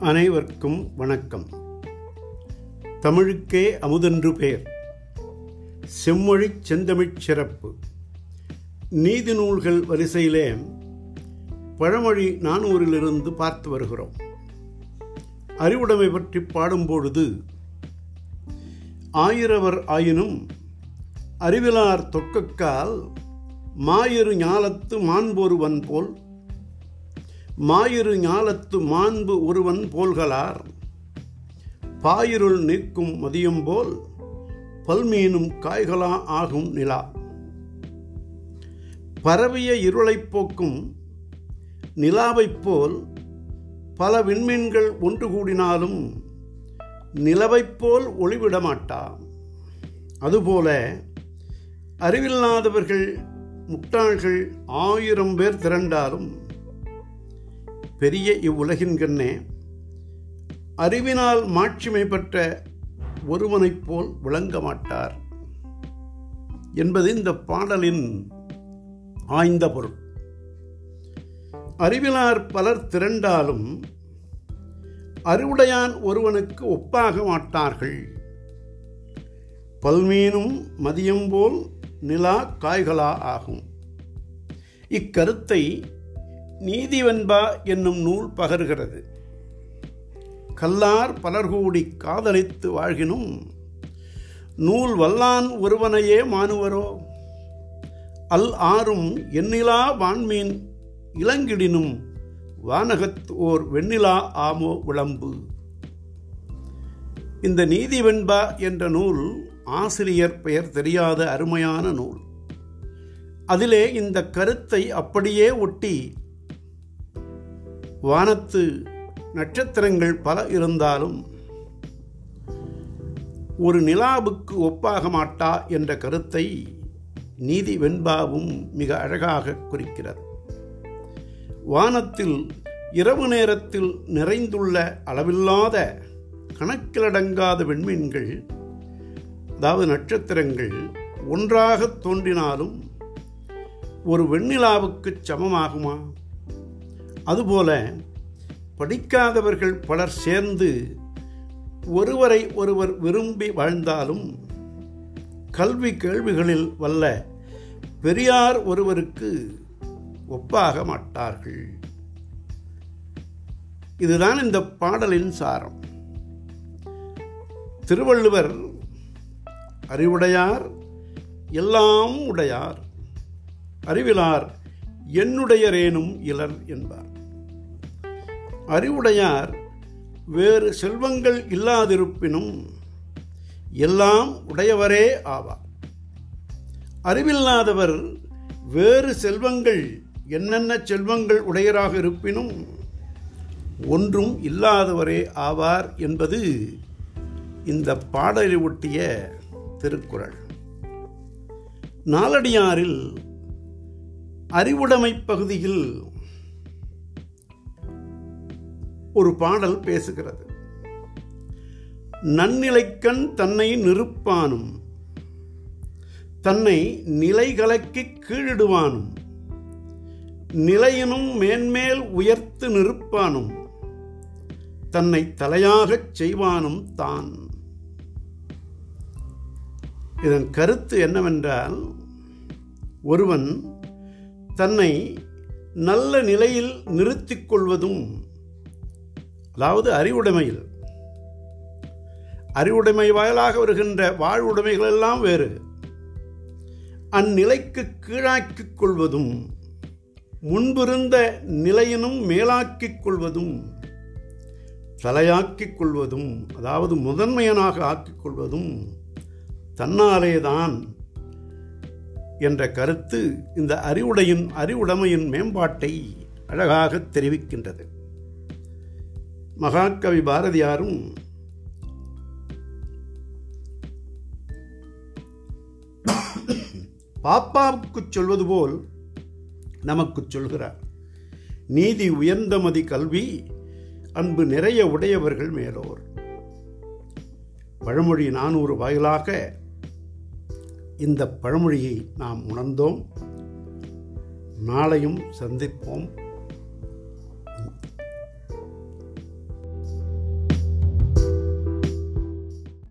அனைவருக்கும் வணக்கம். தமிழுக்கே அமுதென்று பெயர். செம்மொழி செந்தமிழ்ச் சிறப்பு. நீதி நூல்கள் வரிசையிலே பழமொழி நானூறிலிருந்து பார்த்து வருகிறோம். அறிவுடைமை பற்றி பாடும்பொழுது ஆயிரவர் ஆயினும் அறிவிலார் தொக்கக்கால் மாயிரு ஞாலத்து மாண்பொருவன் போல் மாயிரு ஞாலத்து மாண்பு ஒருவன் போல்களார். பாயிருள் நிற்கும் மதியம் போல் பல்மீனும் காய்களா ஆகும் நிலா. பரவிய இருளைப் போக்கும் நிலாவைப் போல் பல விண்மீன்கள் ஒன்று கூடினாலும் நிலவைப் போல் ஒளிவிட மாட்டா. அதுபோல அறிவில்லாதவர்கள் முட்டாள்கள் ஆயிரம் பேர் திரண்டாலும் பெரிய இவ்வுலகின் கண்ணே அறிவினால் மாட்சிமை பெற்ற ஒருவனைப் போல் விளங்க மாட்டார் என்பது இந்த பாடலின் ஆய்ந்த பொருள். அறிவிலார் பலர் திரண்டாலும் அறிவுடையான் ஒருவனுக்கு ஒப்பாக மாட்டார்கள். பல்மீனும் மதியம் போல் நிலா காய்களா ஆகும். இக்கருத்தை நீதிவெண்பா என்னும் நூல் பகர்கிறது. கல்லார் பலர்கூடி காதலித்து வாழ்கினும் நூல் வல்லான் ஒருவனையே மானுவரோ? அல் ஆறும் எண்ணிலா வான்மீன் இளங்கிடினும் வானகத் ஓர் வெண்ணிலா ஆமோ விளம்பு. இந்த நீதிவெண்பா என்ற நூல் ஆசிரியர் பெயர் தெரியாத அருமையான நூல். அதிலே இந்த கருத்தை அப்படியே ஒட்டி வானத்து நட்சத்திரங்கள் பல இருந்தாலும் ஒரு நிலாவுக்கு ஒப்பாக மாட்டா என்ற கருத்தை நீதி வெண்பாவும் மிக அழகாக குறிக்கிறது. வானத்தில் இரவு நேரத்தில் நிறைந்துள்ள அளவில்லாத கணக்கிலடங்காத விண்மீன்கள் அதாவது நட்சத்திரங்கள் ஒன்றாக தோன்றினாலும் ஒரு வெண்ணிலாவுக்கு சமமாகுமா? அதுபோல படிக்காதவர்கள் பலர் சேர்ந்து ஒருவரை ஒருவர் விரும்பி வாழ்ந்தாலும் கல்வி கேள்விகளில் வல்ல பெரியார் ஒருவருக்கு ஒப்பாக மாட்டார்கள். இதுதான் இந்த பாடலின் சாரம். திருவள்ளுவர் அறிவுடையார் எல்லாம் உடையார் அறிவிலார் என்னுடையரேனும் இலர் என்பார். அறிவுடையார் வேறு செல்வங்கள் இல்லாதிருப்பினும் எல்லாம் உடையவரே ஆவார். அறிவில்லாதவர் வேறு செல்வங்கள் என்னென்ன செல்வங்கள் உடையராக இருப்பினும் ஒன்றும் இல்லாதவரே ஆவார் என்பது இந்த பாடலை ஒட்டிய திருக்குறள். நாலடியாரில் அறிவுடைமை பகுதியில் ஒரு பாடல் பேசுகிறது. நன்னிலைக்கண் தன்னை நிறுப்பானும் தன்னை நிலைகலக்கி கீழிடுவானும் நிலையினும் மேன்மேல் உயர்த்து நிறுப்பானும் தன்னை தலையாகச் செய்வானும் தான். இதன் கருத்து என்னவென்றால் ஒருவன் தன்னை நல்ல நிலையில் நிறுத்திக் கொள்வதும் அதாவது அறிவுடைமையில். அறிவுடைமை வாயிலாக வருகின்ற வாழ்வுடைமைகள் எல்லாம் வேறு. அந்நிலைக்கு கீழாக்கிக் கொள்வதும் முன்பிருந்த நிலையினும் மேலாக்கிக் கொள்வதும் தலையாக்கிக் கொள்வதும் அதாவது முதன்மையனாக ஆக்கிக் கொள்வதும் தன்னாலேதான் என்ற கருத்து இந்த அறிவுடையின் அறிவுடைமையின் மேம்பாட்டை அழகாக தெரிவிக்கின்றது. மகாகவி பாரதியாரும் பாப்பாவுக்கு சொல்வது போல் நமக்கு சொல்கிறார். நீதி உயர்ந்த மதி கல்வி அன்பு நிறைய உடையவர்கள் மேலோர். பழமொழி நானூறு வாயிலாக இந்த பழமொழியை நாம் உணர்ந்தோம். நாளையும் சந்திப்போம்.